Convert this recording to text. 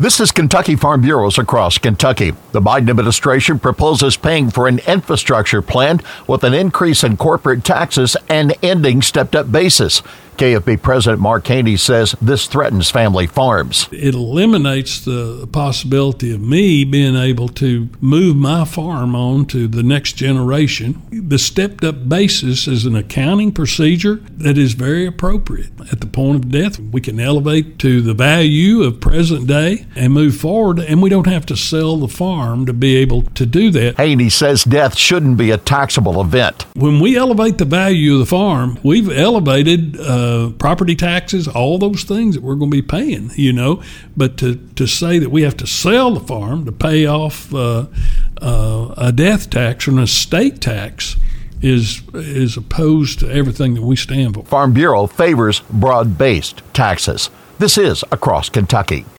This is Kentucky Farm Bureaus across Kentucky. The Biden administration proposes paying for an infrastructure plan with an increase in corporate taxes and ending stepped up basis. KFB President Mark Haney says this threatens family farms. It eliminates the possibility of me being able to move my farm on to the next generation. The stepped up basis is an accounting procedure that is very appropriate. At the point of death, we can elevate to the value of present day and move forward, and we don't have to sell the farm to be able to do that. Haney says death shouldn't be a taxable event. When we elevate the value of the farm, we've elevated uh, property taxes, all those things that we're going to be paying, you know. But to, to say that we have to sell the farm to pay off uh, uh, a death tax or an estate tax is is opposed to everything that we stand for. Farm Bureau favors broad-based taxes. This is across Kentucky.